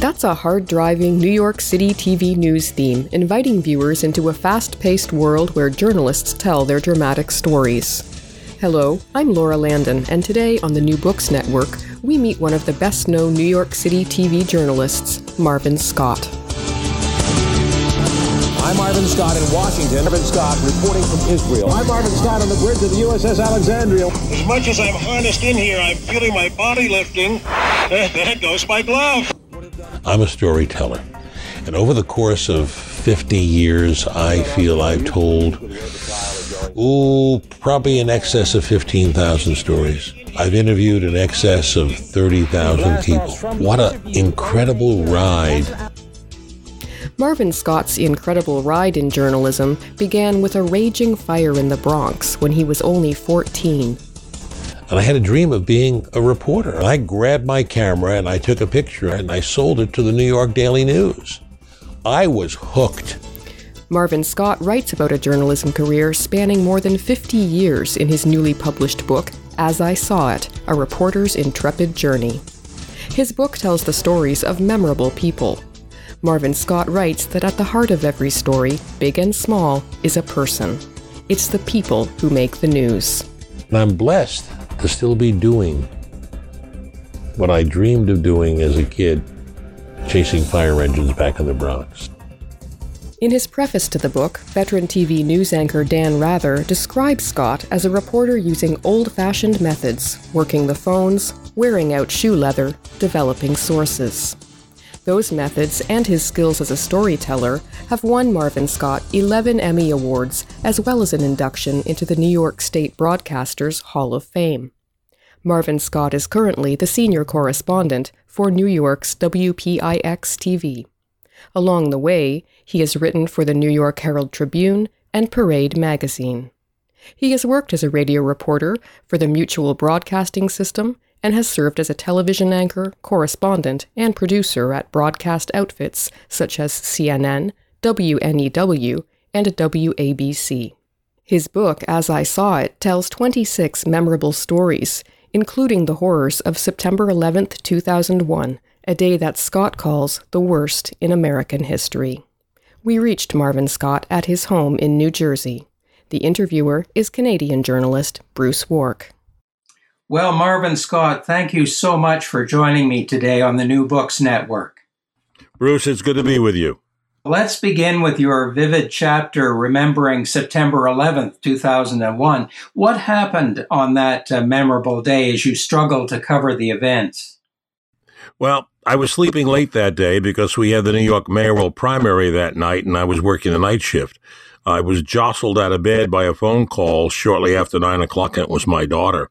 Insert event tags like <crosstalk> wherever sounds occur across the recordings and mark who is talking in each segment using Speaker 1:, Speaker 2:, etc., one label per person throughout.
Speaker 1: That's a hard driving New York City TV news theme, inviting viewers into a fast paced world where journalists tell their dramatic stories. Hello, I'm Laura Landon, and today on the New Books Network, we meet one of the best known New York City TV journalists, Marvin Scott.
Speaker 2: I'm Marvin Scott in Washington. Marvin Scott reporting from Israel. I'm Marvin Scott on the bridge of the USS Alexandria.
Speaker 3: As much as I'm harnessed in here, I'm feeling my body lifting. <laughs> There goes my glove.
Speaker 4: I'm a storyteller. And over the course of 50 years, I feel I've told, ooh, probably in excess of 15,000 stories. I've interviewed in excess of 30,000 people. What an incredible ride.
Speaker 1: Marvin Scott's incredible ride in journalism began with a raging fire in the Bronx when he was only 14.
Speaker 4: And I had a dream of being a reporter. I grabbed my camera and I took a picture and I sold it to the New York Daily News. I was hooked.
Speaker 1: Marvin Scott writes about a journalism career spanning more than 50 years in his newly published book, As I Saw It A Reporter's Intrepid Journey. His book tells the stories of memorable people. Marvin Scott writes that at the heart of every story, big and small, is a person. It's the people who make the news.
Speaker 4: And I'm blessed to still be doing what I dreamed of doing as a kid, chasing fire engines back in the Bronx.
Speaker 1: In his preface to the book, veteran TV news anchor Dan Rather describes Scott as a reporter using old fashioned methods, working the phones, wearing out shoe leather, developing sources. Those methods and his skills as a storyteller have won Marvin Scott 11 Emmy Awards, as well as an induction into the New York State Broadcasters Hall of Fame. Marvin Scott is currently the senior correspondent for New York's WPIX TV. Along the way, he has written for the New York Herald Tribune and Parade magazine. He has worked as a radio reporter for the Mutual Broadcasting System and has served as a television anchor, correspondent, and producer at broadcast outfits such as CNN, WNEW, and WABC. His book, As I Saw It, tells 26 memorable stories, including the horrors of September 11, 2001, a day that Scott calls the worst in American history. We reached Marvin Scott at his home in New Jersey. The interviewer is Canadian journalist Bruce Wark.
Speaker 5: Well, Marvin Scott, thank you so much for joining me today on the New Books Network.
Speaker 4: Bruce, it's good to be with you.
Speaker 5: Let's begin with your vivid chapter remembering September 11th, 2001. What happened on that uh, memorable day as you struggled to cover the events?
Speaker 4: Well, I was sleeping late that day because we had the New York mayoral primary that night and I was working the night shift. I was jostled out of bed by a phone call shortly after nine o'clock, and it was my daughter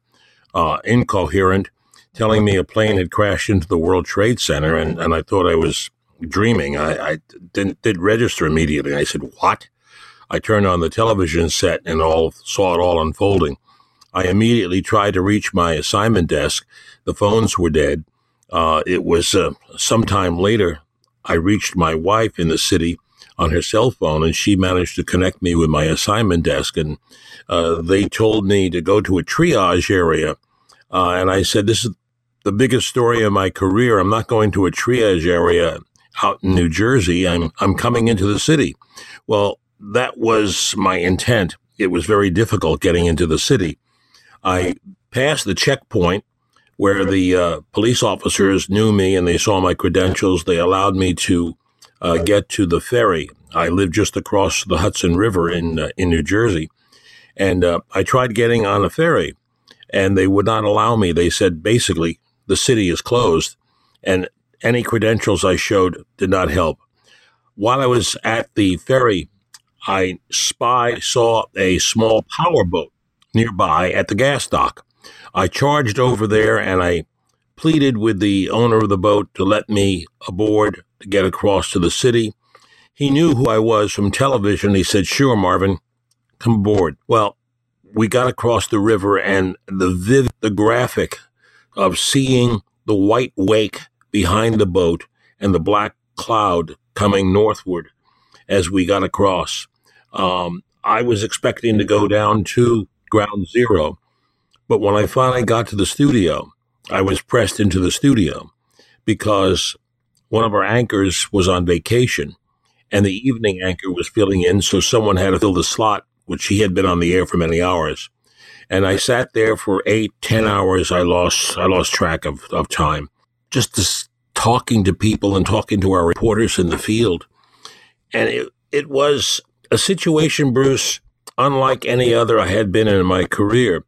Speaker 4: uh, incoherent, telling me a plane had crashed into the World Trade Center, and, and I thought I was dreaming. I, I didn't did register immediately. I said, "What?" I turned on the television set and all saw it all unfolding. I immediately tried to reach my assignment desk. The phones were dead. Uh, it was uh, sometime later I reached my wife in the city on her cell phone, and she managed to connect me with my assignment desk. And uh, they told me to go to a triage area. Uh, and I said, This is the biggest story of my career. I'm not going to a triage area out in New Jersey. I'm, I'm coming into the city. Well, that was my intent. It was very difficult getting into the city. I passed the checkpoint where the uh, police officers knew me and they saw my credentials. They allowed me to uh, get to the ferry. I live just across the Hudson River in uh, in New Jersey, and uh, I tried getting on a ferry, and they would not allow me. They said basically the city is closed, and any credentials I showed did not help. While I was at the ferry, I spy saw a small power boat nearby at the gas dock. I charged over there and I pleaded with the owner of the boat to let me aboard to get across to the city. He knew who I was from television. He said, Sure, Marvin, come aboard. Well, we got across the river and the viv- the graphic of seeing the white wake behind the boat and the black cloud coming northward as we got across. Um, I was expecting to go down to ground zero, but when I finally got to the studio, I was pressed into the studio because one of our anchors was on vacation and the evening anchor was filling in, so someone had to fill the slot which he had been on the air for many hours. And I sat there for eight, ten hours. I lost, I lost track of, of time. Just this, talking to people and talking to our reporters in the field. And it, it was a situation, Bruce, unlike any other I had been in my career.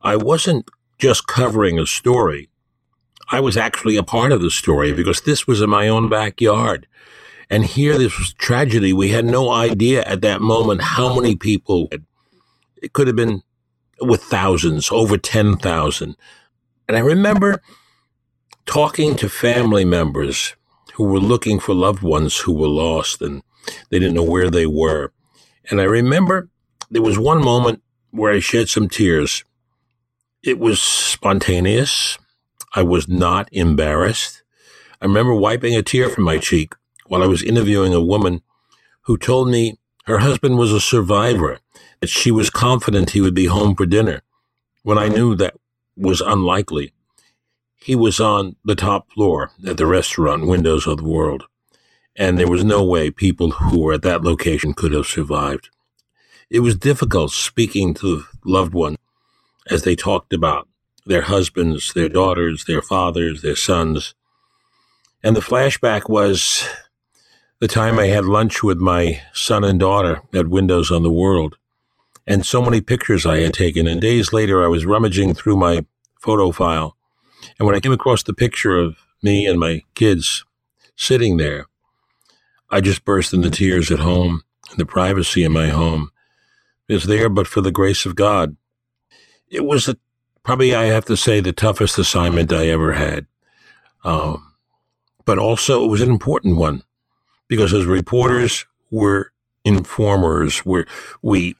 Speaker 4: I wasn't just covering a story. I was actually a part of the story because this was in my own backyard. And here, this was tragedy. We had no idea at that moment how many people. It could have been with thousands, over 10,000. And I remember talking to family members who were looking for loved ones who were lost and they didn't know where they were. And I remember there was one moment where I shed some tears. It was spontaneous. I was not embarrassed. I remember wiping a tear from my cheek while I was interviewing a woman who told me her husband was a survivor, that she was confident he would be home for dinner, when I knew that was unlikely. He was on the top floor at the restaurant Windows of the World, and there was no way people who were at that location could have survived. It was difficult speaking to loved ones as they talked about their husbands, their daughters, their fathers, their sons. And the flashback was the time I had lunch with my son and daughter at Windows on the World, and so many pictures I had taken. And days later, I was rummaging through my photo file, and when I came across the picture of me and my kids sitting there, I just burst into tears at home, in the privacy of my home. Was there, but for the grace of God. It was a, probably, I have to say, the toughest assignment I ever had. Um, but also, it was an important one because as reporters, we're informers, we're, we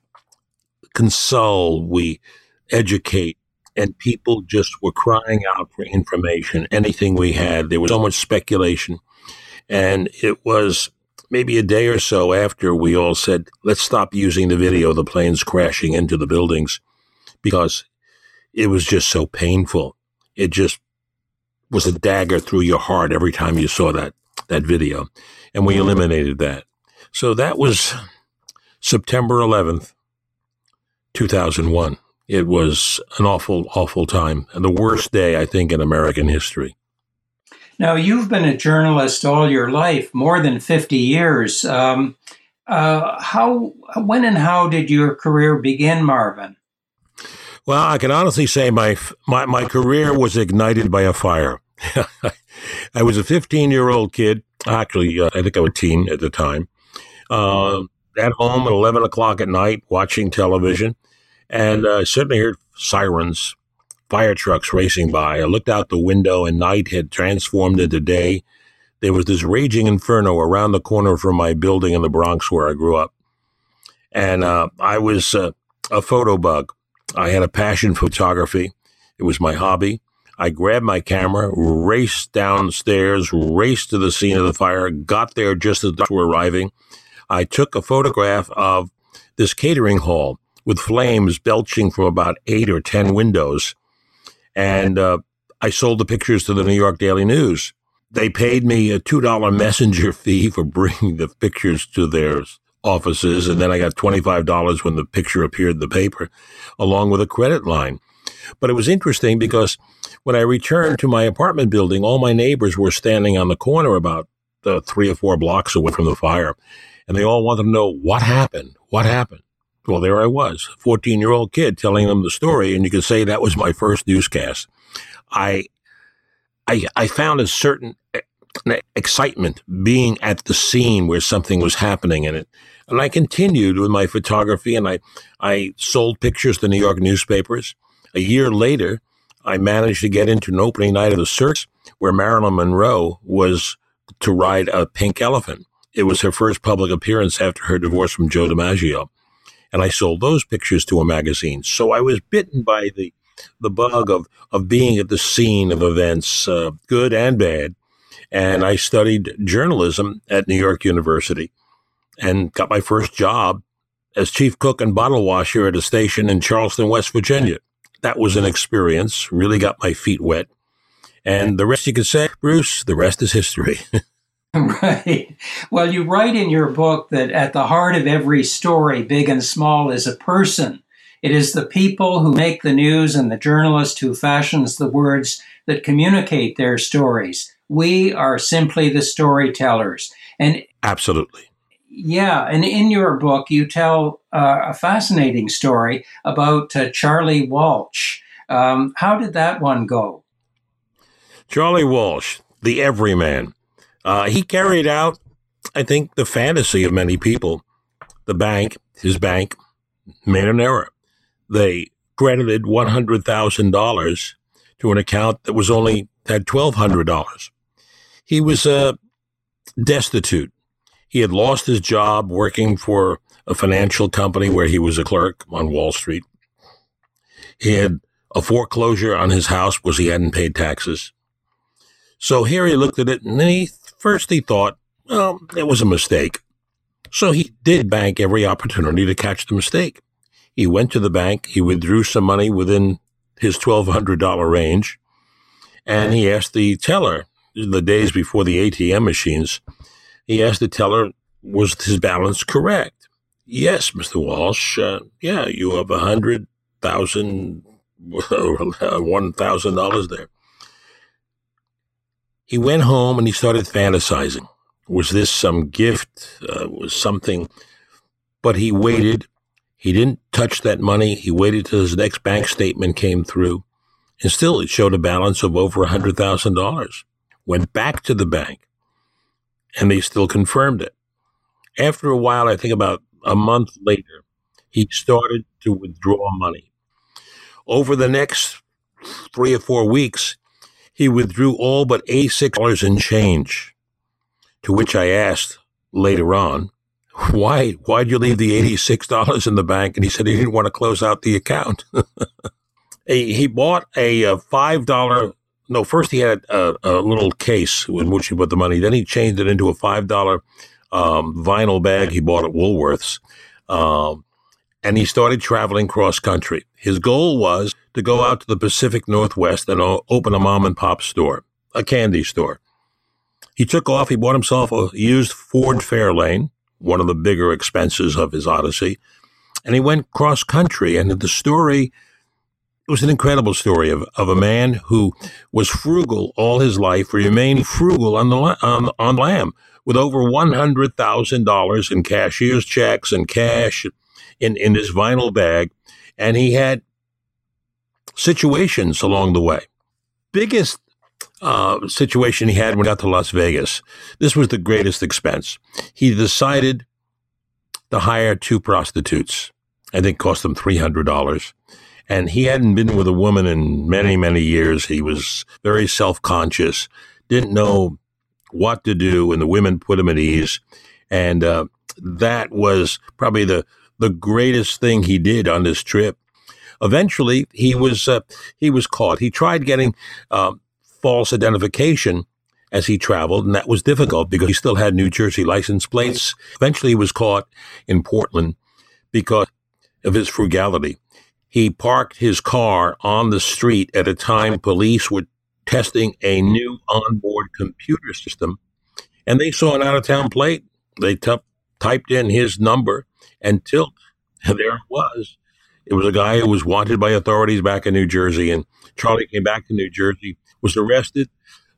Speaker 4: console, we educate, and people just were crying out for information, anything we had. There was so much speculation. And it was maybe a day or so after we all said, let's stop using the video of the planes crashing into the buildings because it was just so painful. It just was a dagger through your heart every time you saw that, that video and we eliminated that. So that was September 11th, 2001. It was an awful, awful time and the worst day, I think, in American history.
Speaker 5: Now, you've been a journalist all your life, more than 50 years. Um, uh, how, when and how did your career begin, Marvin?
Speaker 4: Well, I can honestly say my, my, my career was ignited by a fire. <laughs> I was a 15 year old kid Actually, uh, I think I was teen at the time. Uh, at home at 11 o'clock at night watching television, and uh, suddenly heard sirens, fire trucks racing by. I looked out the window, and night had transformed into day. There was this raging inferno around the corner from my building in the Bronx where I grew up. And uh, I was uh, a photo bug. I had a passion for photography. It was my hobby. I grabbed my camera, raced downstairs, raced to the scene of the fire, got there just as we were arriving. I took a photograph of this catering hall with flames belching from about eight or 10 windows. And uh, I sold the pictures to the New York Daily News. They paid me a $2 <laughs> messenger fee for bringing the pictures to their offices. And then I got $25 when the picture appeared in the paper, along with a credit line. But it was interesting because when I returned to my apartment building, all my neighbors were standing on the corner about uh, three or four blocks away from the fire. And they all wanted to know what happened. What happened? Well, there I was, 14 year old kid telling them the story. And you could say that was my first newscast. I, I, I found a certain excitement being at the scene where something was happening. in it, And I continued with my photography and I, I sold pictures to New York newspapers. A year later, I managed to get into an opening night of the circus where Marilyn Monroe was to ride a pink elephant. It was her first public appearance after her divorce from Joe DiMaggio. And I sold those pictures to a magazine. So I was bitten by the, the bug of, of being at the scene of events, uh, good and bad. And I studied journalism at New York University and got my first job as chief cook and bottle washer at a station in Charleston, West Virginia. That was an experience, really got my feet wet. And the rest you could say, Bruce, the rest is history. <laughs>
Speaker 5: right. Well, you write in your book that at the heart of every story, big and small, is a person. It is the people who make the news and the journalist who fashions the words that communicate their stories. We are simply the storytellers. And
Speaker 4: absolutely.
Speaker 5: Yeah, and in your book, you tell uh, a fascinating story about uh, Charlie Walsh. Um, how did that one go?
Speaker 4: Charlie Walsh, the everyman. Uh, he carried out, I think, the fantasy of many people. The bank, his bank, made an error. They credited $100,000 to an account that was only had $1,200. He was uh, destitute. He had lost his job working for a financial company where he was a clerk on Wall Street. He had a foreclosure on his house because he hadn't paid taxes. So here he looked at it and then he first he thought, well, it was a mistake. So he did bank every opportunity to catch the mistake. He went to the bank, he withdrew some money within his $1,200 range, and he asked the teller, the days before the ATM machines, he asked the teller, was his balance correct? Yes, Mr. Walsh. Uh, yeah, you have a hundred thousand, <laughs> one thousand dollars there. He went home and he started fantasizing. Was this some gift? Uh, was something? But he waited. He didn't touch that money. He waited till his next bank statement came through, and still it showed a balance of over a hundred thousand dollars. Went back to the bank and they still confirmed it. After a while, I think about a month later, he started to withdraw money. Over the next three or four weeks, he withdrew all but $86 in change. To which I asked later on, why, why'd you leave the $86 in the bank? And he said he didn't want to close out the account. <laughs> he bought a uh, $5 no, first he had a, a, little case in which he put the money. Then he changed it into a five dollar um, vinyl bag he bought at Woolworths, um, and he started traveling cross country. His goal was to go out to the Pacific Northwest and open a mom and pop store, a candy store. He took off. He bought himself a used Ford Fairlane, one of the bigger expenses of his odyssey, and he went cross country. And the story it was an incredible story of, of a man who was frugal all his life, remained frugal on the on, on lam with over $100,000 in cashier's checks and cash in, in his vinyl bag. And he had situations along the way. Biggest uh, situation he had when he got to Las Vegas. This was the greatest expense. He decided to hire two prostitutes. I think cost him $300 and he hadn't been with a woman in many, many years. He was very self conscious, didn't know what to do, and the women put him at ease. And uh, that was probably the, the greatest thing he did on this trip. Eventually, he was uh, he was caught. He tried getting uh, false identification as he traveled, and that was difficult because he still had New Jersey license plates. Eventually, he was caught in Portland because of his frugality he parked his car on the street at a time police were testing a new onboard computer system. And they saw an out of town plate. They t- typed in his number and tilt. <laughs> There it was. It was a guy who was wanted by authorities back in New Jersey. And Charlie came back to New Jersey, was arrested.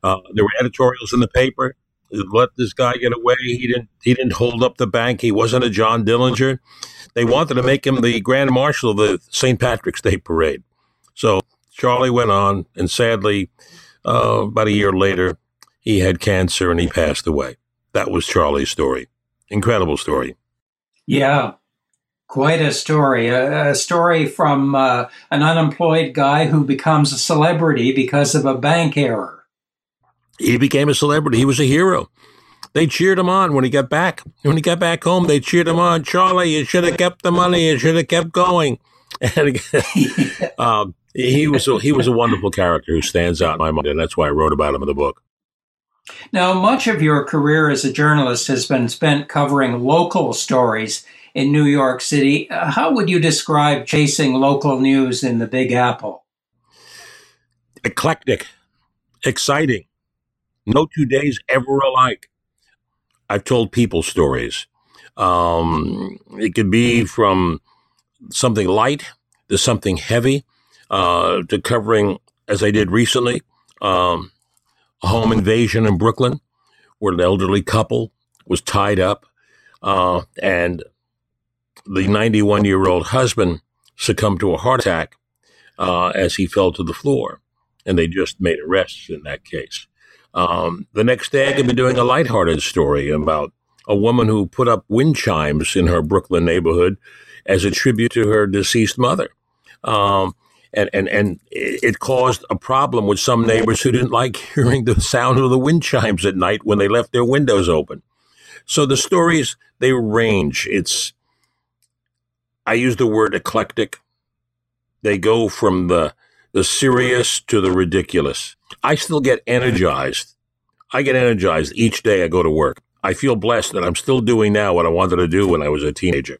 Speaker 4: Uh, there were editorials in the paper. Let this guy get away. He didn't. He didn't hold up the bank. He wasn't a John Dillinger. They wanted to make him the Grand Marshal of the St. Patrick's Day Parade. So Charlie went on, and sadly, uh, about a year later, he had cancer and he passed away. That was Charlie's story. Incredible story.
Speaker 5: Yeah, quite a story. A, a story from uh, an unemployed guy who becomes a celebrity because of a bank error.
Speaker 4: He became a celebrity. He was a hero. They cheered him on when he got back. When he got back home, they cheered him on. Charlie, you should have kept the money. You should have kept going. <laughs> And <laughs> um, he was a, he was a wonderful character who stands out in my mind, and that's why I wrote about him in the book.
Speaker 5: Now, much of your career as a journalist has been spent covering local stories in New York City. Uh, how would you describe chasing local news in the Big Apple?
Speaker 4: Eclectic, exciting, no two days ever alike. I've told people stories. Um, it could be from something light to something heavy uh, to covering, as I did recently, um, a home invasion in Brooklyn where an elderly couple was tied up uh, and the 91 year old husband succumbed to a heart attack uh, as he fell to the floor. And they just made arrests in that case. Um, the next day, I could be doing a lighthearted story about a woman who put up wind chimes in her Brooklyn neighborhood as a tribute to her deceased mother. Um, and, and, and it caused a problem with some neighbors who didn't like <laughs> hearing the sound of the wind chimes at night when they left their windows open. So the stories, they range. It's, I use the word eclectic. They go from the, the serious to the ridiculous. I still get energized. I get energized each day I go to work. I feel blessed that I'm still doing now what I wanted to do when I was a teenager.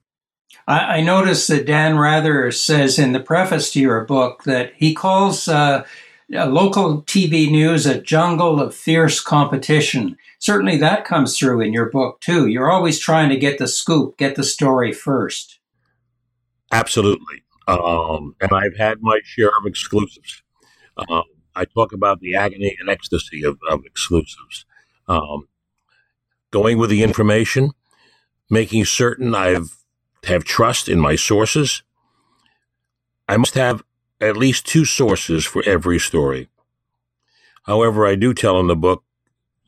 Speaker 5: I, I noticed that Dan Rather says in the preface to your book that he calls uh, local TV news a jungle of fierce competition. Certainly that comes through in your book too. You're always trying to get the scoop, get the story first.
Speaker 4: Absolutely. Um, and I've had my share of exclusives. Um, I talk about the agony and ecstasy of, of exclusives. Um, going with the information, making certain I've have trust in my sources. I must have at least two sources for every story. However, I do tell in the book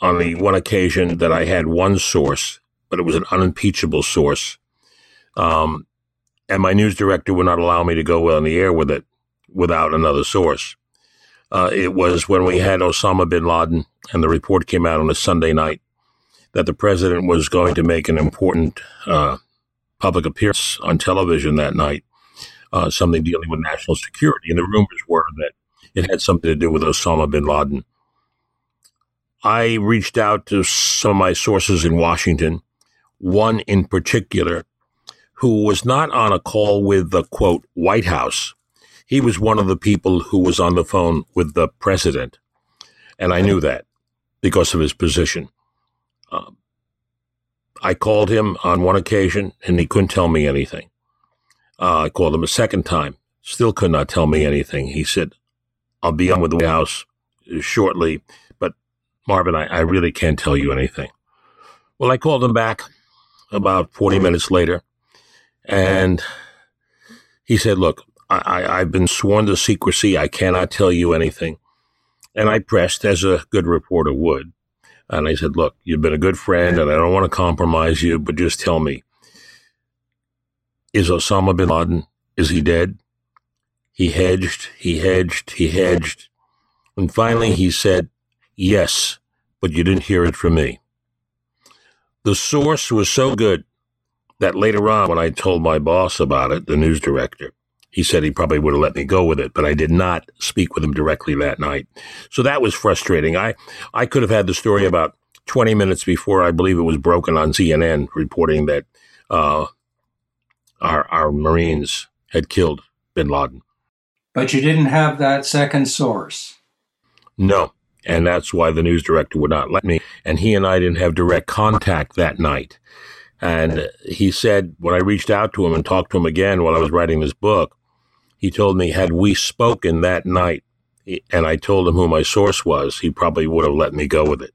Speaker 4: on the one occasion that I had one source, but it was an unimpeachable source. Um, and my news director would not allow me to go on the air with it without another source. Uh, it was when we had Osama bin Laden, and the report came out on a Sunday night that the president was going to make an important uh, public appearance on television that night, uh, something dealing with national security. And the rumors were that it had something to do with Osama bin Laden. I reached out to some of my sources in Washington, one in particular, who was not on a call with the quote White House. He was one of the people who was on the phone with the president. And I knew that because of his position. Um, I called him on one occasion and he couldn't tell me anything. Uh, I called him a second time, still could not tell me anything. He said, I'll be on with the White House shortly, but Marvin, I, I really can't tell you anything. Well, I called him back about 40 minutes later and he said, Look, I, have been sworn to secrecy. I cannot tell you anything. And I pressed, as a good reporter would. And I said, Look, you've been a good friend and I don't want to compromise you, but just tell me is Osama bin Laden, is he dead? He hedged, he hedged, he hedged. And finally he said, Yes, but you didn't hear it from me. The source was so good that later on, when I told my boss about it, the news director, he said he probably would have let me go with it, but I did not speak with him directly that night. So that was frustrating. I, I could have had the story about 20 minutes before I believe it was broken on CNN reporting that uh, our, our Marines had killed bin Laden.
Speaker 5: But you didn't have that second source.
Speaker 4: No. And that's why the news director would not let me. And he and I didn't have direct contact that night. And he said, when I reached out to him and talked to him again while I was writing this book, he told me, had we spoken that night and I told him who my source was, he probably would have let me go with it.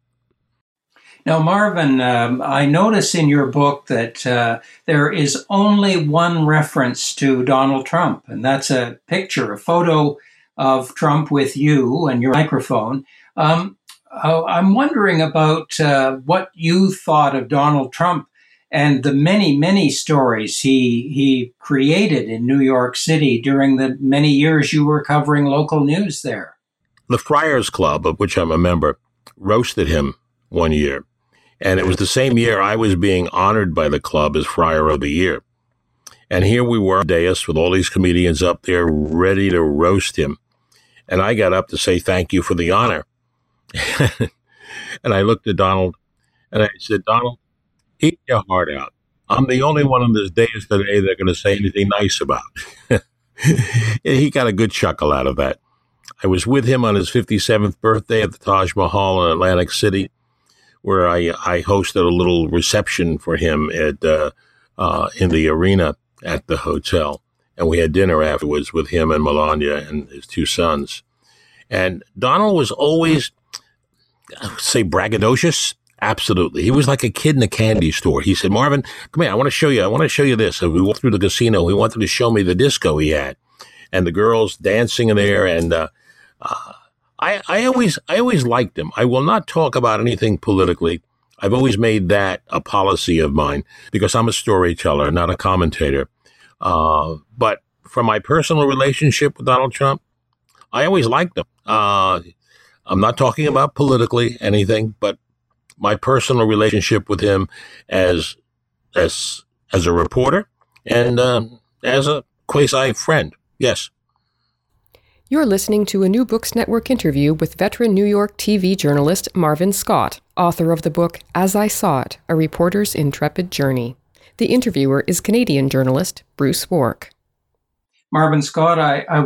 Speaker 5: Now, Marvin, um, I notice in your book that uh, there is only one reference to Donald Trump, and that's a picture, a photo of Trump with you and your microphone. Um, uh, I'm wondering about uh, what you thought of Donald Trump and the many, many stories he he created in New York City during the many years you were covering local news there.
Speaker 4: The Friars Club, of which I'm a member, roasted him one year. And it was the same year I was being honored by the club as Friar of the Year. And here we were, dais, with all these comedians up there ready to roast him. And I got up to say thank you for the honor. <laughs> and I looked at Donald and I said, Donald, eat your heart out. I'm the only one on this dais today they're going to say anything nice about. <laughs> he got a good chuckle out of that. I was with him on his 57th birthday at the Taj Mahal in Atlantic City, where I, I hosted a little reception for him at uh, uh, in the arena at the hotel. And we had dinner afterwards with him and Melania and his two sons. And Donald was always, I would say, braggadocious. Absolutely. He was like a kid in a candy store. He said, Marvin, come here. I want to show you. I want to show you this. And we walked through the casino. He wanted to show me the disco he had and the girls dancing in there. And, uh, uh, I, I always, I always liked him. I will not talk about anything politically. I've always made that a policy of mine because I'm a storyteller, not a commentator. Uh, but from my personal relationship with Donald Trump, I always liked him. Uh, I'm not talking about politically anything, but my personal relationship with him as as as a reporter and uh, as a quasi friend. Yes.
Speaker 1: You're listening to a New Books Network interview with veteran New York TV journalist Marvin Scott, author of the book As I Saw It A Reporter's Intrepid Journey. The interviewer is Canadian journalist Bruce Wark.
Speaker 5: Marvin Scott, I, I,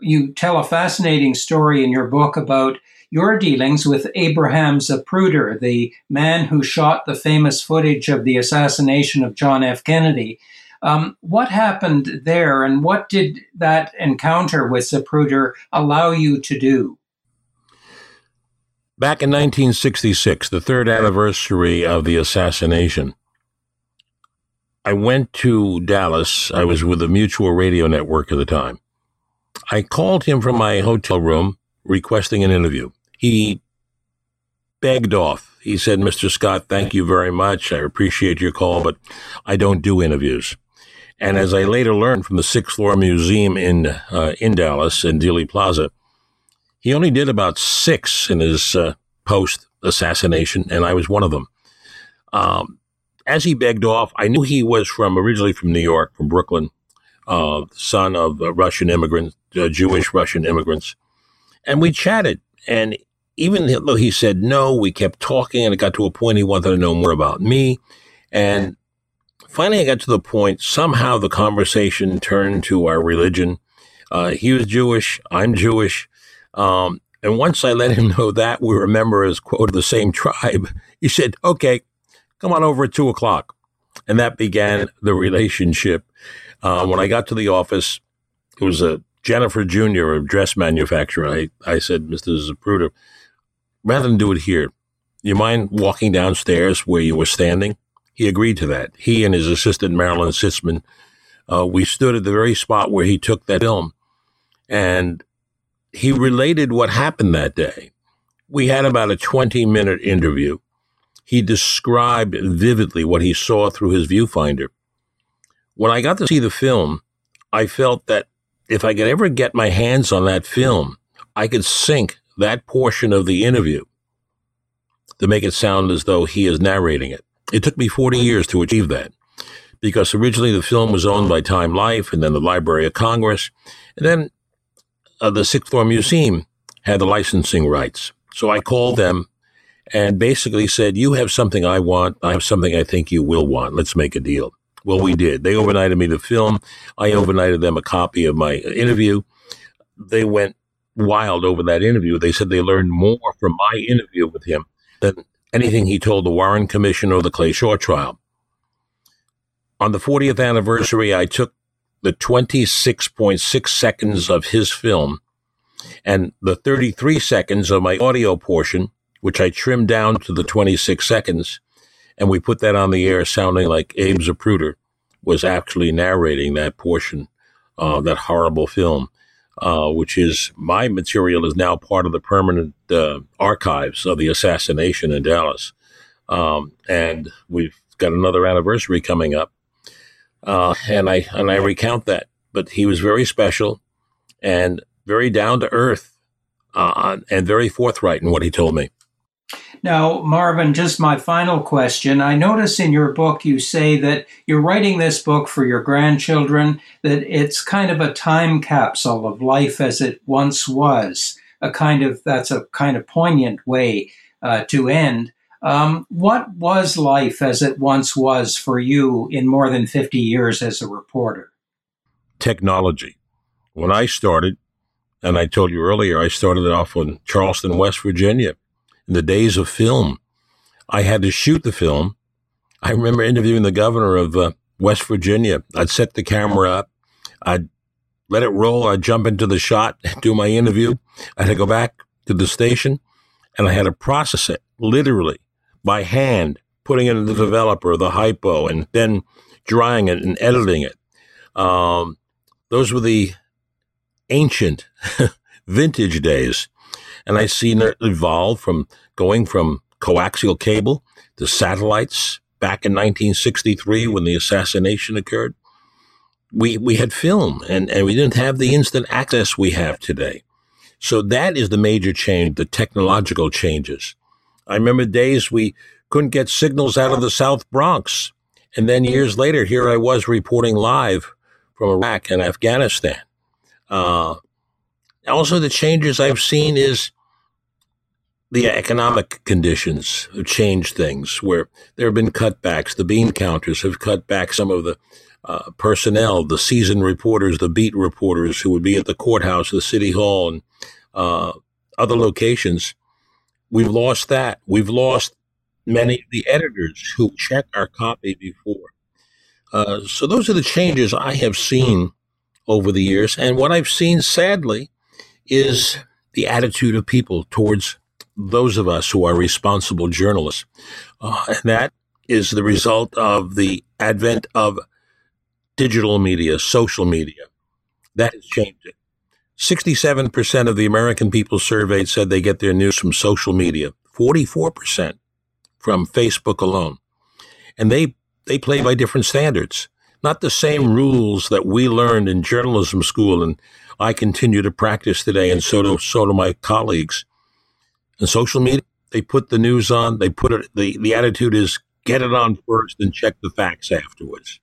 Speaker 5: you tell a fascinating story in your book about your dealings with Abraham Zapruder, the man who shot the famous footage of the assassination of John F. Kennedy. Um, what happened there, and what did that encounter with Zapruder allow you to do?
Speaker 4: Back in 1966, the third anniversary of the assassination, I went to Dallas. I was with the Mutual Radio Network at the time. I called him from my hotel room requesting an interview. He begged off. He said, Mr. Scott, thank you very much. I appreciate your call, but I don't do interviews. And as I later learned from the Sixth Floor Museum in uh, in Dallas in Dealey Plaza, he only did about six in his uh, post assassination, and I was one of them. Um, as he begged off, I knew he was from originally from New York, from Brooklyn, uh, son of uh, Russian immigrants, uh, Jewish Russian immigrants, and we chatted. And even though he said no, we kept talking, and it got to a point he wanted to know more about me. And finally, I got to the point, somehow the conversation turned to our religion. Uh, he was Jewish, I'm Jewish. Um, and once I let him <laughs> know that we were members, quote, of the same tribe, <laughs> he said, okay, come on over at two o'clock. And that began the relationship. Uh, when I got to the office, it was a Jennifer Jr., a dress manufacturer. I, I said, Mr. Zapruder, rather than do it here, you mind walking downstairs where you were standing? He agreed to that. He and his assistant, Marilyn Sitzman, uh, we stood at the very spot where he took that film. And he related what happened that day. We had about a 20 minute interview. He described vividly what he saw through his viewfinder. When I got to see the film, I felt that if I could ever get my hands on that film, I could sync that portion of the interview to make it sound as though he is narrating it. It took me 40 years to achieve that because originally the film was owned by Time Life and then the Library of Congress. And then uh, the Sixth Floor Museum had the licensing rights. So I called them and basically said, You have something I want. I have something I think you will want. Let's make a deal. Well, we did. They overnighted me the film. I overnighted them a copy of my interview. They went wild over that interview. They said they learned more from my interview with him than anything he told the Warren Commission or the Clay Shaw trial. On the 40th anniversary, I took the 26.6 seconds of his film and the 33 seconds of my audio portion, which I trimmed down to the 26 seconds, and we put that on the air sounding like Abe Zapruder was actually narrating that portion, uh, that horrible film uh, which is my material is now part of the permanent uh, archives of the assassination in Dallas. Um, and we've got another anniversary coming up, uh, and I and I recount that. But he was very special and very down to earth uh, and very forthright in what he told me.
Speaker 5: Now, Marvin, just my final question. I notice in your book you say that you're writing this book for your grandchildren, that it's kind of a time capsule of life as it once was. A kind of that's a kind of poignant way uh, to end. Um, what was life as it once was for you in more than 50 years as a reporter?
Speaker 4: Technology. When I started, and I told you earlier, I started off in Charleston, West Virginia in the days of film. I had to shoot the film. I remember interviewing the governor of uh, West Virginia. I'd set the camera up. I'd let it roll. I'd jump into the shot, <laughs> do my interview. I had to go back to the station and I had to process it literally by hand, putting it in the developer, the hypo, and then drying it and editing it. Um, those were the ancient <laughs> vintage days. And I seen it evolve from going from coaxial cable to satellites back in 1963 when the assassination occurred. We, we had film and, and we didn't have the instant access we have today. So that is the major change, the technological changes. I remember days we couldn't get signals out of the South Bronx. And then years later, here I was reporting live from Iraq and Afghanistan. Uh, also, the changes I've seen is the economic conditions have changed things where there have been cutbacks. The bean counters have cut back some of the uh, personnel, the season reporters, the beat reporters who would be at the courthouse, the city hall, and uh, other locations. We've lost that. We've lost many of the editors who check our copy before. Uh, so those are the changes I have seen over the years. And what I've seen, sadly, is the attitude of people towards those of us who are responsible journalists. Uh, and that is the result of the advent of digital media, social media. That has changed it. 67% of the American people surveyed said they get their news from social media, 44% from Facebook alone. And they, they play by different standards, not the same rules that we learned in journalism school and I continue to practice today, and so do, so do my colleagues. And social media, they put the news on. They put it. The the attitude is get it on first and check the facts afterwards.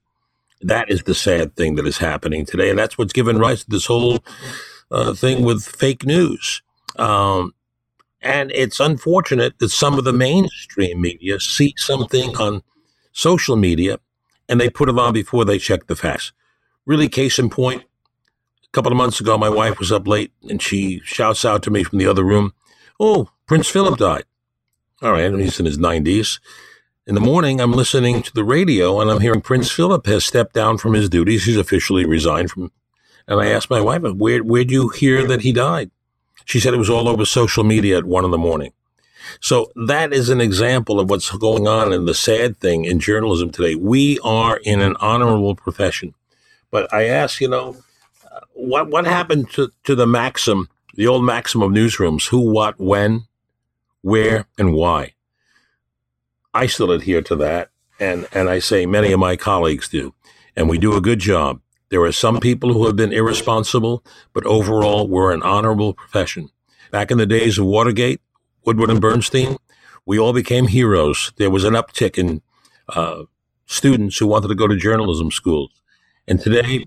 Speaker 4: That is the sad thing that is happening today, and that's what's given rise to this whole uh, thing with fake news. Um, and it's unfortunate that some of the mainstream media see something on social media and they put it on before they check the facts. Really, case in point, a couple of months ago, my wife was up late and she shouts out to me from the other room, Oh, Prince Philip died. All right, he's in his 90s. In the morning, I'm listening to the radio and I'm hearing Prince Philip has stepped down from his duties. He's officially resigned from. And I asked my wife, where, where'd you hear that he died? She said it was all over social media at one in the morning. So that is an example of what's going on and the sad thing in journalism today. We are in an honorable profession. But I ask, you know, uh, what, what happened to, to the maxim the old maxim of newsrooms who, what, when, where, and why. I still adhere to that, and, and I say many of my colleagues do, and we do a good job. There are some people who have been irresponsible, but overall, we're an honorable profession. Back in the days of Watergate, Woodward and Bernstein, we all became heroes. There was an uptick in uh, students who wanted to go to journalism schools. And today,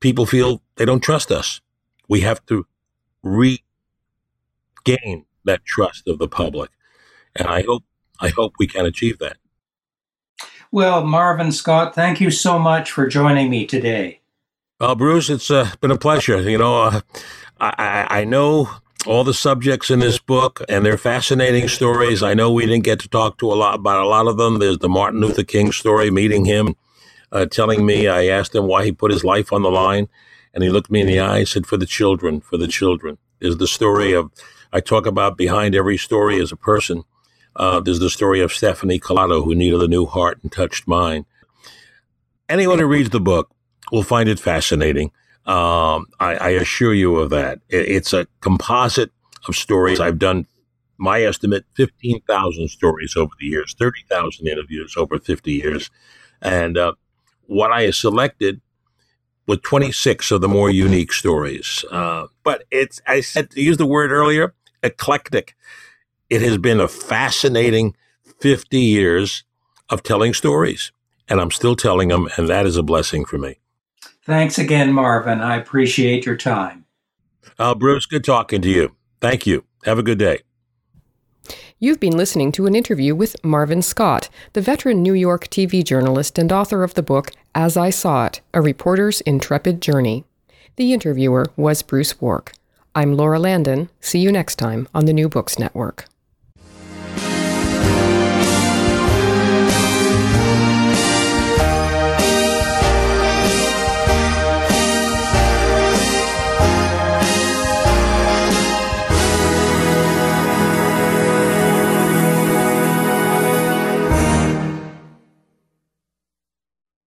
Speaker 4: people feel they don't trust us we have to regain that trust of the public. And I hope I hope we can achieve that.
Speaker 5: Well, Marvin Scott, thank you so much for joining me today.
Speaker 4: Well, Bruce, it's uh, been a pleasure. You know, uh, I, I know all the subjects in this book, and they're fascinating stories. I know we didn't get to talk to a lot about a lot of them. There's the Martin Luther King story, meeting him, uh, telling me I asked him why he put his life on the line. And he looked me in the eye and said, For the children, for the children. There's the story of, I talk about behind every story as a person. Uh, there's the story of Stephanie Collado, who needed a new heart and touched mine. Anyone who reads the book will find it fascinating. Um, I, I, assure you of that. It, it's a composite of stories. I've done my estimate, 15,000 stories over the years, 30,000 interviews over 50 years. And uh, what I have selected with 26 of the more unique stories. Uh, but it's, I said to use the word earlier, eclectic. It has been a fascinating 50 years of telling stories, and I'm still telling them, and that is a blessing for me.
Speaker 5: Thanks again, Marvin. I appreciate your time.
Speaker 4: Uh, Bruce, good talking to you. Thank you. Have a good day.
Speaker 1: You've been listening to an interview with Marvin Scott, the veteran New York TV journalist and author of the book As I Saw It A Reporter's Intrepid Journey. The interviewer was Bruce Wark. I'm Laura Landon. See you next time on the New Books Network.